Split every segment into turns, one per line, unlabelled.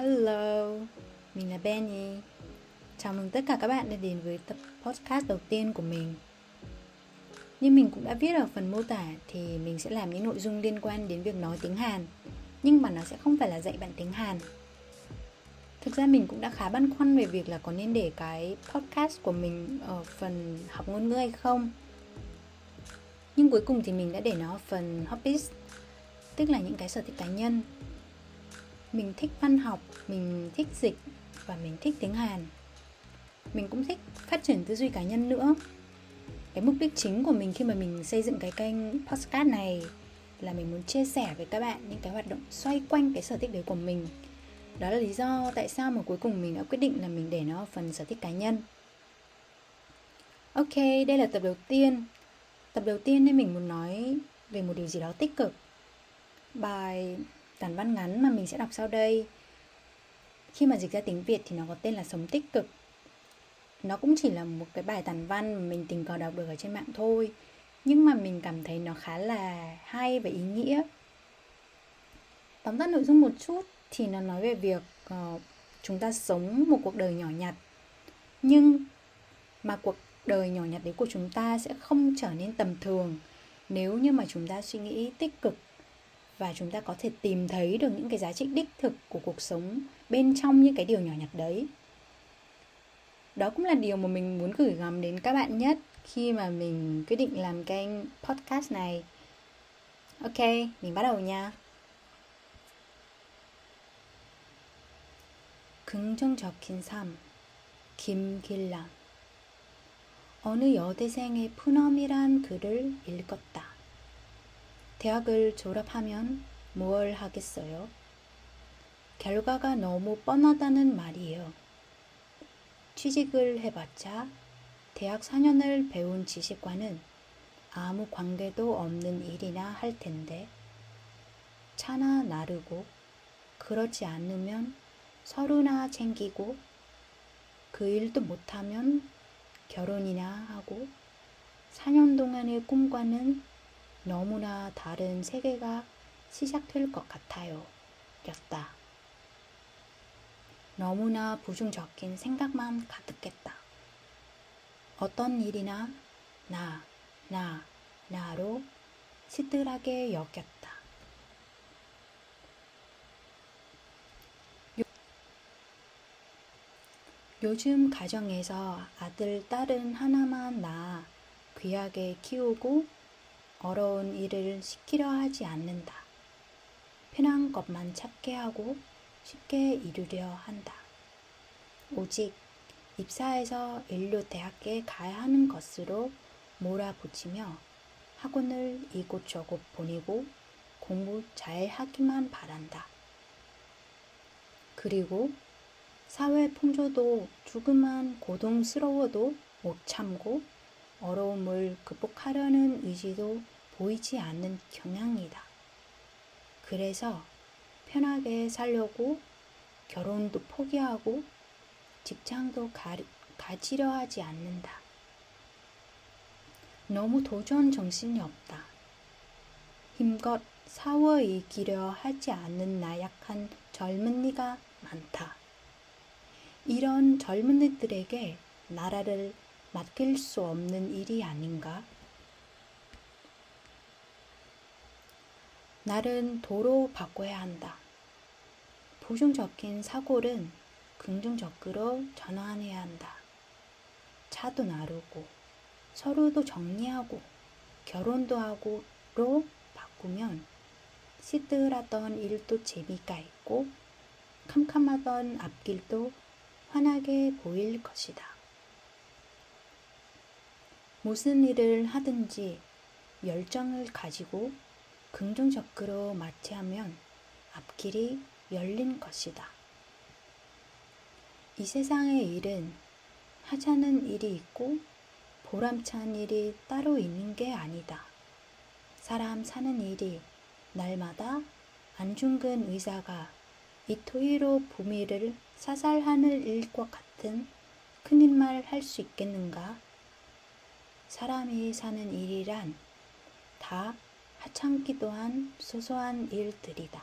Hello, mình là Benny. Chào mừng tất cả các bạn đã đến với tập podcast đầu tiên của mình. Như mình cũng đã viết ở phần mô tả thì mình sẽ làm những nội dung liên quan đến việc nói tiếng Hàn, nhưng mà nó sẽ không phải là dạy bạn tiếng Hàn. Thực ra mình cũng đã khá băn khoăn về việc là có nên để cái podcast của mình ở phần học ngôn ngữ hay không. Nhưng cuối cùng thì mình đã để nó ở phần hobbies, tức là những cái sở thích cá nhân mình thích văn học, mình thích dịch và mình thích tiếng hàn. Mình cũng thích phát triển tư duy cá nhân nữa. Cái mục đích chính của mình khi mà mình xây dựng cái kênh podcast này là mình muốn chia sẻ với các bạn những cái hoạt động xoay quanh cái sở thích đấy của mình. Đó là lý do tại sao mà cuối cùng mình đã quyết định là mình để nó phần sở thích cá nhân. Ok, đây là tập đầu tiên. Tập đầu tiên nên mình muốn nói về một điều gì đó tích cực. Bài tản văn ngắn mà mình sẽ đọc sau đây. Khi mà dịch ra tiếng Việt thì nó có tên là sống tích cực. Nó cũng chỉ là một cái bài tản văn mà mình tình cờ đọc được ở trên mạng thôi nhưng mà mình cảm thấy nó khá là hay và ý nghĩa. Tóm tắt nội dung một chút thì nó nói về việc uh, chúng ta sống một cuộc đời nhỏ nhặt. Nhưng mà cuộc đời nhỏ nhặt đấy của chúng ta sẽ không trở nên tầm thường nếu như mà chúng ta suy nghĩ tích cực và chúng ta có thể tìm thấy được những cái giá trị đích thực của cuộc sống bên trong những cái điều nhỏ nhặt đấy đó cũng là điều mà mình muốn gửi gắm đến các bạn nhất khi mà mình quyết định làm kênh podcast này ok mình bắt đầu nha 긍정적인 삶 김길란 어느 여대생의 푸념이란 글을 읽었다. 대학을 졸업하면 뭘 하겠어요? 결과가 너무 뻔하다는 말이에요. 취직을 해봤자 대학 4년을 배운 지식과는 아무 관계도 없는 일이나 할 텐데 차나 나르고 그렇지 않으면 서류나 챙기고 그 일도 못하면 결혼이나 하고 4년 동안의 꿈과는 너무나 다른 세계가 시작될 것 같아요. 였다. 너무나 부정적인 생각만 가득했다. 어떤 일이나 나, 나, 나로 시들하게 여겼다. 요즘 가정에서 아들, 딸은 하나만 낳아 귀하게 키우고 어려운 일을 시키려 하지 않는다. 편한 것만 찾게 하고 쉽게 이루려 한다. 오직 입사해서 인류 대학에 가야 하는 것으로 몰아붙이며 학원을 이곳저곳 보내고 공부 잘 하기만 바란다. 그리고 사회 풍조도 조금만 고동스러워도 못 참고 어려움을 극복하려는 의지도 보이지 않는 경향이다. 그래서 편하게 살려고 결혼도 포기하고 직장도 가, 가지려 하지 않는다. 너무 도전 정신이 없다. 힘껏 사워 이기려 하지 않는 나약한 젊은이가 많다. 이런 젊은이들에게 나라를 맡길 수 없는 일이 아닌가? 날은 도로 바꿔야 한다. 부정적인 사고는 긍정적으로 전환해야 한다. 차도 나르고 서로도 정리하고 결혼도 하고로 바꾸면 시들하던 일도 재미가 있고 캄캄하던 앞길도 환하게 보일 것이다. 무슨 일을 하든지 열정을 가지고 긍정적으로 마취하면 앞길이 열린 것이다. 이 세상의 일은 하자는 일이 있고 보람찬 일이 따로 있는 게 아니다. 사람 사는 일이 날마다 안중근 의사가 이토이로 부미를 사살하는 일과 같은 큰일 말 할 수 있겠는가? 사람이 사는 일이란 다 하찮기도 한 소소한 일들이다.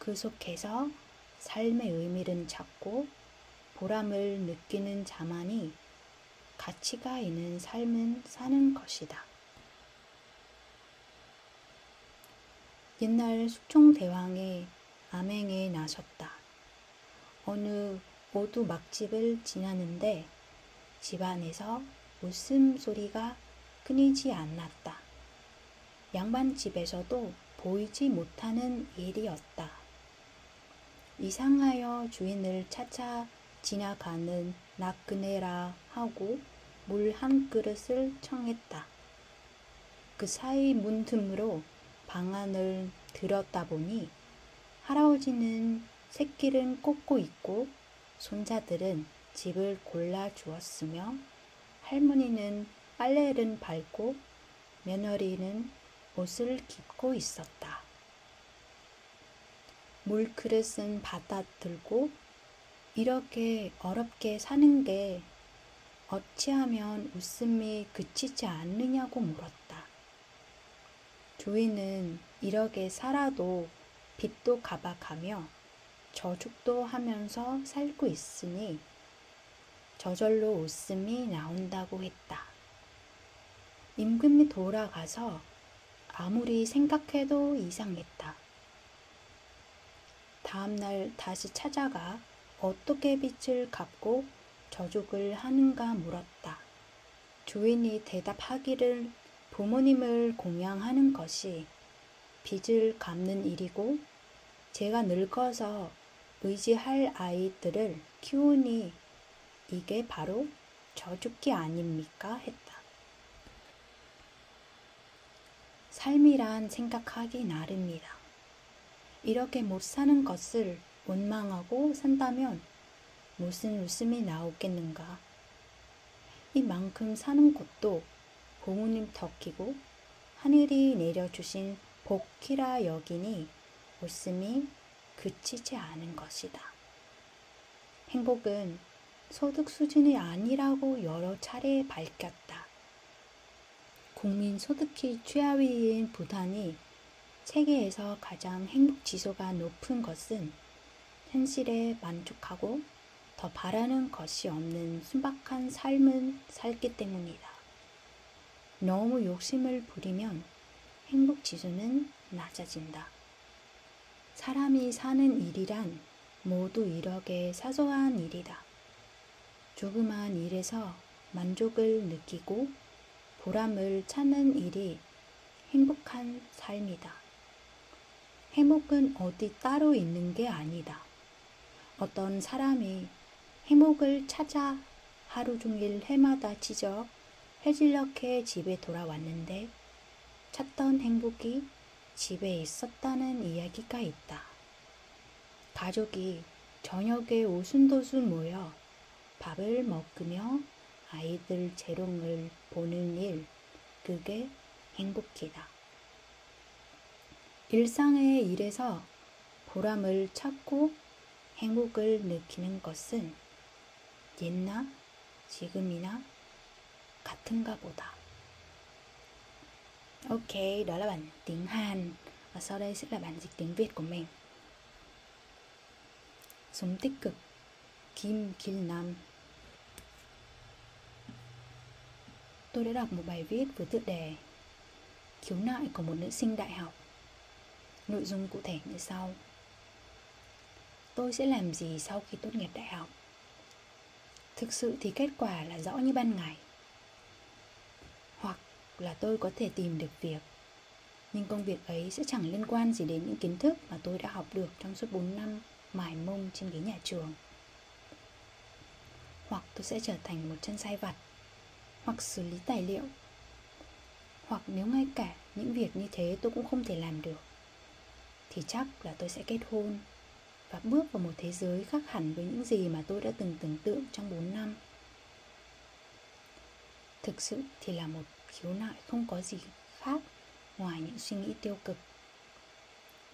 그 속에서 삶의 의미를 찾고 보람을 느끼는 자만이 가치가 있는 삶을 사는 것이다. 옛날 숙종대왕의 암행에 나섰다. 어느 오두 막집을 지나는데 집안에서 웃음소리가 끊이지 않았다. 양반 집에서도 보이지 못하는 일이었다. 이상하여 주인을 찾아 지나가는 나그네라 하고 물 한 그릇을 청했다. 그 사이 문틈으로 방 안을 들었다 보니 할아버지는 새끼를 꽂고 있고 손자들은 집을 골라 주었으며 할머니는 빨래를 밟고 며느리는 옷을 깁고 있었다. 물그릇은 받아 들고 이렇게 어렵게 사는 게 어찌하면 웃음이 그치지 않느냐고 물었다. 주인은 이렇게 살아도 빚도 가박하며 저축도 하면서 살고 있으니 저절로 웃음이 나온다고 했다. 임금이 돌아가서 아무리 생각해도 이상했다. 다음날 다시 찾아가 어떻게 빚을 갚고 저축을 하는가 물었다. 주인이 대답하기를 부모님을 공양하는 것이 빚을 갚는 일이고 제가 늙어서 의지할 아이들을 키우니 이게 바로 저축기 아닙니까? 했다. 삶이란 생각하기 나름이다. 이렇게 못 사는 것을 원망하고 산다면 무슨 웃음이 나오겠는가? 이만큼 사는 것도 부모님 덕이고 하늘이 내려주신 복이라 여기니 웃음이 그치지 않은 것이다. 행복은 소득 수준이 아니라고 여러 차례 밝혔다. 국민 소득이 최하위인 부탄이 세계에서 가장 행복 지수가 높은 것은 현실에 만족하고 더 바라는 것이 없는 순박한 삶을 살기 때문이다. 너무 욕심을 부리면 행복 지수는 낮아진다. 사람이 사는 일이란 모두 이렇게 사소한 일이다. 조그만 일에서 만족을 느끼고 보람을 찾는 일이 행복한 삶이다. 행복은 어디 따로 있는 게 아니다. 어떤 사람이 행복을 찾아 하루 종일 해마다 찢어 해질녘에 집에 돌아왔는데 찾던 행복이 집에 있었다는 이야기가 있다. 가족이 저녁에 오순도순 모여 밥을 먹으며 아이들 재롱을 보는 일, 그게 행복이다. 일상의 일에서 보람을 찾고 행복을 느끼는 것은 옛날, 지금이나 같은가 보다. Ok, đó là bản tiếng Hàn và sau đây sẽ là bản dịch tiếng Việt của mình. Sống tích cực Kim Kil Nam. Tôi đã đọc một bài viết với tựa đề Khiếu nại của một nữ sinh đại học. Nội dung cụ thể như sau. Tôi sẽ làm gì sau khi tốt nghiệp đại học? Thực sự thì kết quả là rõ như ban ngày. Hoặc là tôi có thể tìm được việc, Nhưng công việc ấy sẽ chẳng liên quan gì đến những kiến thức mà tôi đã học được trong suốt 4 năm mải mông trên ghế nhà trường. Hoặc tôi sẽ trở thành một chân sai vặt Hoặc xử lý tài liệu Hoặc nếu ngay cả những việc như thế tôi cũng không thể làm được Thì chắc là tôi sẽ kết hôn và bước vào một thế giới khác hẳn với những gì mà tôi đã từng tưởng tượng trong 4 năm. Thực sự thì là một khiếu nại không có gì khác ngoài những suy nghĩ tiêu cực.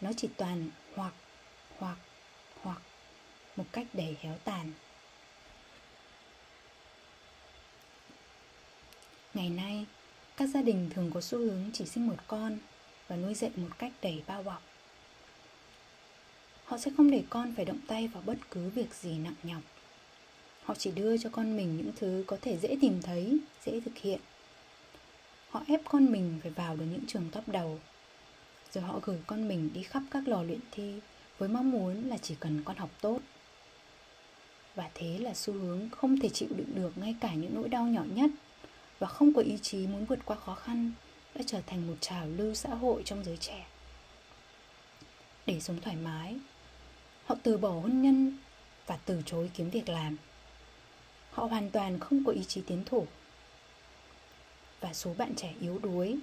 Nó chỉ toàn hoặc, hoặc, hoặc một cách đầy héo tàn. Ngày nay, các gia đình thường có xu hướng chỉ sinh một con và nuôi dạy một cách đầy bao bọc. Họ sẽ không để con phải động tay vào bất cứ việc gì nặng nhọc. Họ chỉ đưa cho con mình những thứ có thể dễ tìm thấy dễ thực hiện. Họ ép con mình phải vào được những trường top đầu. Rồi họ gửi con mình đi khắp các lò luyện thi với mong muốn là chỉ cần con học tốt. Và thế là xu hướng không thể chịu đựng được ngay cả những nỗi đau nhỏ nhất và không có ý chí muốn vượt qua khó khăn, đã trở thành một trào lưu xã hội trong giới trẻ. Để sống thoải mái, họ từ bỏ hôn nhân và từ chối kiếm việc làm. Họ hoàn toàn không có ý chí tiến thủ. Và số bạn trẻ yếu đuối,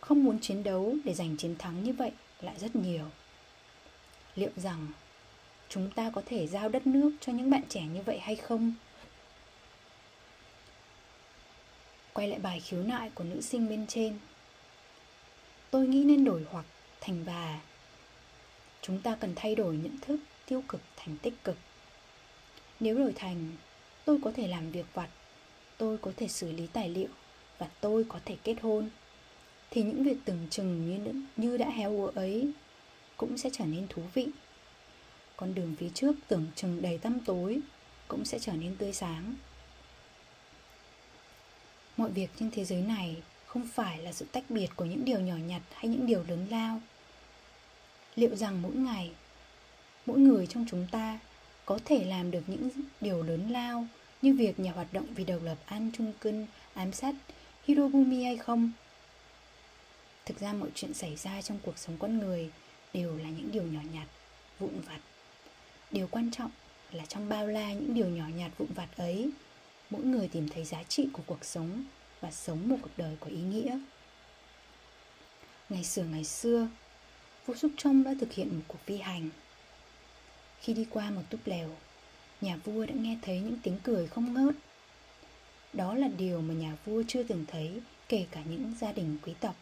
không muốn chiến đấu để giành chiến thắng như vậy lại rất nhiều. Liệu rằng chúng ta có thể giao đất nước cho những bạn trẻ như vậy hay không? Quay lại bài khiếu nại của nữ sinh bên trên. Tôi nghĩ nên đổi hoặc thành và chúng ta cần thay đổi nhận thức tiêu cực thành tích cực. Nếu đổi thành, tôi có thể làm việc vặt, tôi có thể xử lý tài liệu và tôi có thể kết hôn, thì những việc tưởng chừng như như đã héo úa ấy cũng sẽ trở nên thú vị. Con đường phía trước tưởng chừng đầy tăm tối cũng sẽ trở nên tươi sáng mọi việc trên thế giới này không phải là sự tách biệt của những điều nhỏ nhặt hay những điều lớn lao liệu rằng mỗi ngày mỗi người trong chúng ta có thể làm được những điều lớn lao như việc nhà hoạt động vì độc lập An Trung Cân ám sát Hirobumi hay không? Thực ra mọi chuyện xảy ra trong cuộc sống con người đều là những điều nhỏ nhặt, vụn vặt. Điều quan trọng là trong bao la những điều nhỏ nhặt vụn vặt ấy, mỗi người tìm thấy giá trị của cuộc sống và sống một cuộc đời có ý nghĩa. Ngày xưa ngày xưa, vua Súc Trông đã thực hiện một cuộc phi hành. Khi đi qua một túp lều, nhà vua đã nghe thấy những tiếng cười không ngớt. Đó là điều mà nhà vua chưa từng thấy kể cả những gia đình quý tộc.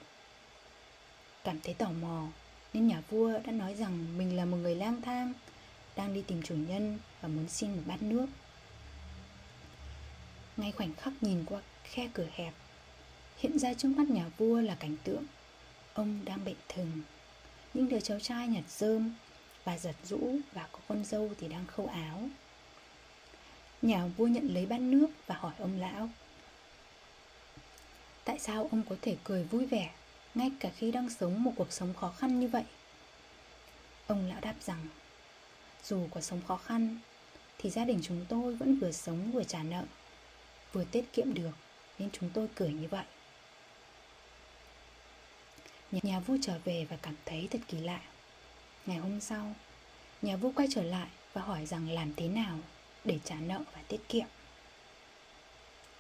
Cảm thấy tò mò nên nhà vua đã nói rằng mình là một người lang thang đang đi tìm chủ nhân và muốn xin một bát nước. Ngay khoảnh khắc nhìn qua khe cửa hẹp, hiện ra trước mắt nhà vua là cảnh tượng ông đang bệnh thừng. Những đứa cháu trai nhặt rơm và giật rũ và có con dâu thì đang khâu áo. Nhà vua nhận lấy bát nước và hỏi ông lão Tại sao ông có thể cười vui vẻ ngay cả khi đang sống một cuộc sống khó khăn như vậy? Ông lão đáp rằng Dù cuộc sống khó khăn Thì gia đình chúng tôi vẫn vừa sống vừa trả nợ Vừa tiết kiệm được, Nên chúng tôi cười như vậy. Nhà vua trở về và cảm thấy thật kỳ lạ. Ngày hôm sau, Nhà vua quay trở lại và hỏi rằng làm thế nào để trả nợ và tiết kiệm.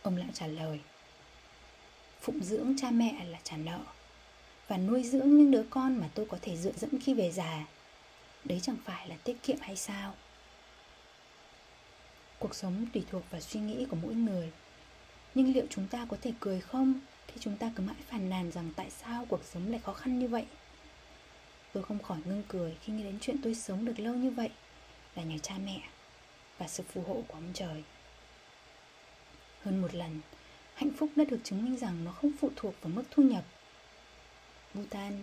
Ông lão trả lời, Phụng dưỡng cha mẹ là trả nợ, Và nuôi dưỡng những đứa con mà tôi có thể dựa dẫm khi về già. Đấy chẳng phải là tiết kiệm hay sao? Cuộc sống tùy thuộc vào suy nghĩ của mỗi người. Nhưng liệu chúng ta có thể cười không Khi chúng ta cứ mãi phàn nàn rằng tại sao cuộc sống lại khó khăn như vậy? Tôi không khỏi ngưng cười khi nghĩ đến chuyện tôi sống được lâu như vậy Là nhờ cha mẹ và sự phù hộ của ông trời. Hơn một lần Hạnh phúc đã được chứng minh rằng nó không phụ thuộc vào mức thu nhập. Bhutan,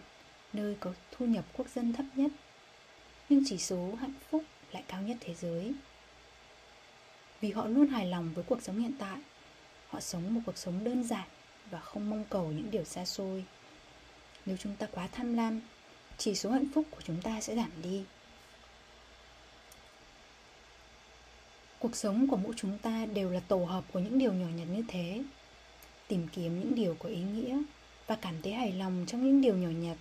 nơi có thu nhập quốc dân thấp nhất Nhưng chỉ số hạnh phúc lại cao nhất thế giới. Vì họ luôn hài lòng với cuộc sống hiện tại. Họ sống một cuộc sống đơn giản và không mong cầu những điều xa xôi. Nếu chúng ta quá tham lam, Chỉ số hạnh phúc của chúng ta sẽ giảm đi. Cuộc sống của mỗi chúng ta đều là tổ hợp của những điều nhỏ nhặt như thế. Tìm kiếm những điều có ý nghĩa Và cảm thấy hài lòng trong những điều nhỏ nhặt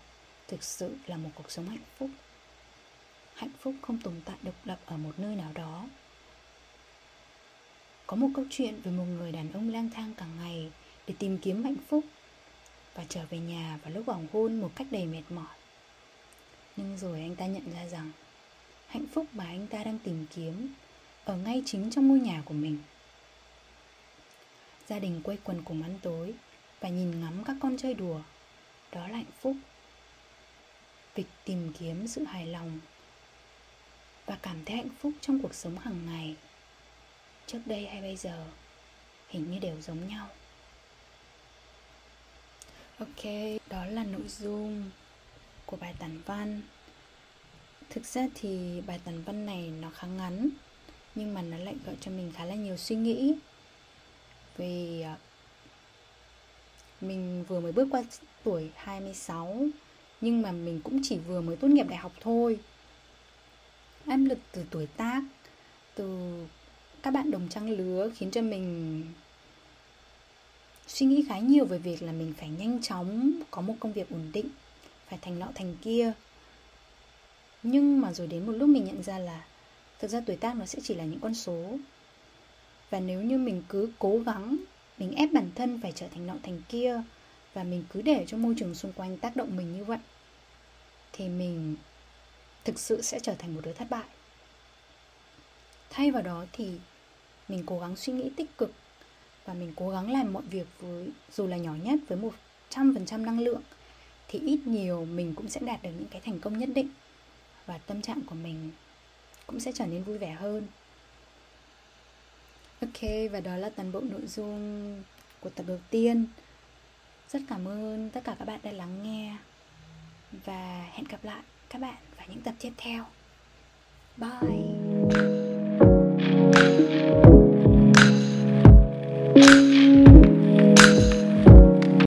Thực sự là một cuộc sống hạnh phúc. Hạnh phúc không tồn tại độc lập ở một nơi nào đó. Có một câu chuyện về một người đàn ông lang thang cả ngày Để tìm kiếm hạnh phúc Và trở về nhà vào lúc hoàng hôn một cách đầy mệt mỏi. Nhưng rồi anh ta nhận ra rằng Hạnh phúc mà anh ta đang tìm kiếm ở ngay chính trong ngôi nhà của mình. Gia đình quây quần cùng ăn tối và nhìn ngắm các con chơi đùa, đó là hạnh phúc. Việc tìm kiếm sự hài lòng và cảm thấy hạnh phúc trong cuộc sống hàng ngày trước đây hay bây giờ, hình như đều giống nhau. Ok, đó là nội dung của bài tản văn. Thực ra thì bài tản văn này nó khá ngắn, nhưng mà nó lại gợi cho mình khá là nhiều suy nghĩ. Vì à, mình vừa mới bước qua tuổi 26 nhưng mà mình cũng chỉ vừa mới tốt nghiệp đại học thôi. Áp lực từ tuổi tác, từ các bạn đồng trang lứa khiến cho mình suy nghĩ khá nhiều về việc là mình phải nhanh chóng có một công việc ổn định, phải thành nọ thành kia. Nhưng mà rồi đến một lúc mình nhận ra là thực ra tuổi tác nó sẽ chỉ là những con số. Và nếu như mình cứ cố gắng, mình ép bản thân phải trở thành nọ thành kia và mình cứ để cho môi trường xung quanh tác động mình như vậy, thì mình thực sự sẽ trở thành một đứa thất bại. Thay vào đó thì mình cố gắng suy nghĩ tích cực và mình cố gắng làm mọi việc với, dù là nhỏ nhất, với một trăm phần trăm năng lượng, thì ít nhiều mình cũng sẽ đạt được những cái thành công nhất định và tâm trạng của mình cũng sẽ trở nên vui vẻ hơn. Ok, và đó là toàn bộ nội dung của tập đầu tiên. Rất cảm ơn tất cả các bạn đã lắng nghe và hẹn gặp lại các bạn vào những tập tiếp theo. Bye! Thank you.